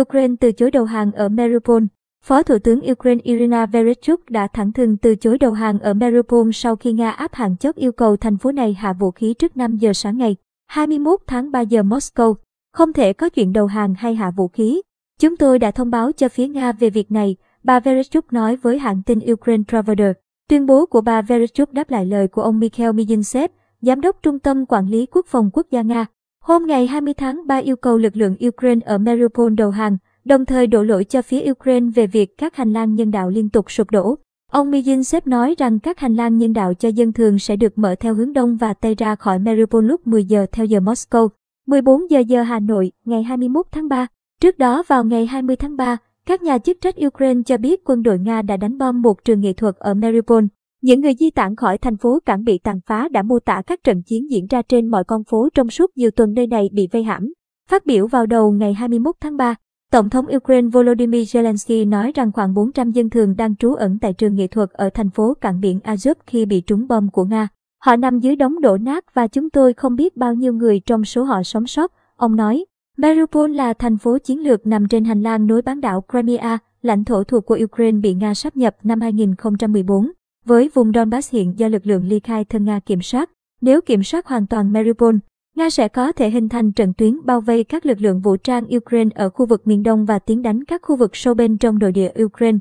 Ukraine từ chối đầu hàng ở Mariupol. Phó Thủ tướng Ukraine Irina Vereshchuk đã thẳng thừng từ chối đầu hàng ở Mariupol sau khi Nga áp hạn chót yêu cầu thành phố này hạ vũ khí trước 5 giờ sáng ngày 21 tháng 3 giờ Moscow. Không thể có chuyện đầu hàng hay hạ vũ khí. Chúng tôi đã thông báo cho phía Nga về việc này, bà Vereshchuk nói với hãng tin Ukraine Traveler. Tuyên bố của bà Vereshchuk đáp lại lời của ông Mikhail Mizintsev, Giám đốc Trung tâm Quản lý Quốc phòng Quốc gia Nga. Hôm ngày 20 tháng 3 yêu cầu lực lượng Ukraine ở Mariupol đầu hàng, đồng thời đổ lỗi cho phía Ukraine về việc các hành lang nhân đạo liên tục sụp đổ. Ông Mizintsev nói rằng các hành lang nhân đạo cho dân thường sẽ được mở theo hướng đông và tây ra khỏi Mariupol lúc 10 giờ theo giờ Moscow, 14 giờ giờ Hà Nội, ngày 21 tháng 3. Trước đó vào ngày 20 tháng 3, các nhà chức trách Ukraine cho biết quân đội Nga đã đánh bom một trường nghệ thuật ở Mariupol. Những người di tản khỏi thành phố cảng bị tàn phá đã mô tả các trận chiến diễn ra trên mọi con phố trong suốt nhiều tuần nơi này bị vây hãm. Phát biểu vào đầu ngày 21 tháng 3, Tổng thống Ukraine Volodymyr Zelensky nói rằng khoảng 400 dân thường đang trú ẩn tại trường nghệ thuật ở thành phố cảng biển Azov khi bị trúng bom của Nga. Họ nằm dưới đống đổ nát và chúng tôi không biết bao nhiêu người trong số họ sống sót, ông nói. Mariupol là thành phố chiến lược nằm trên hành lang nối bán đảo Crimea, lãnh thổ thuộc của Ukraine bị Nga sáp nhập năm 2014, với vùng Donbass hiện do lực lượng ly khai thân Nga kiểm soát. Nếu kiểm soát hoàn toàn Mariupol, Nga sẽ có thể hình thành trận tuyến bao vây các lực lượng vũ trang Ukraine ở khu vực miền đông và tiến đánh các khu vực sâu bên trong nội địa Ukraine.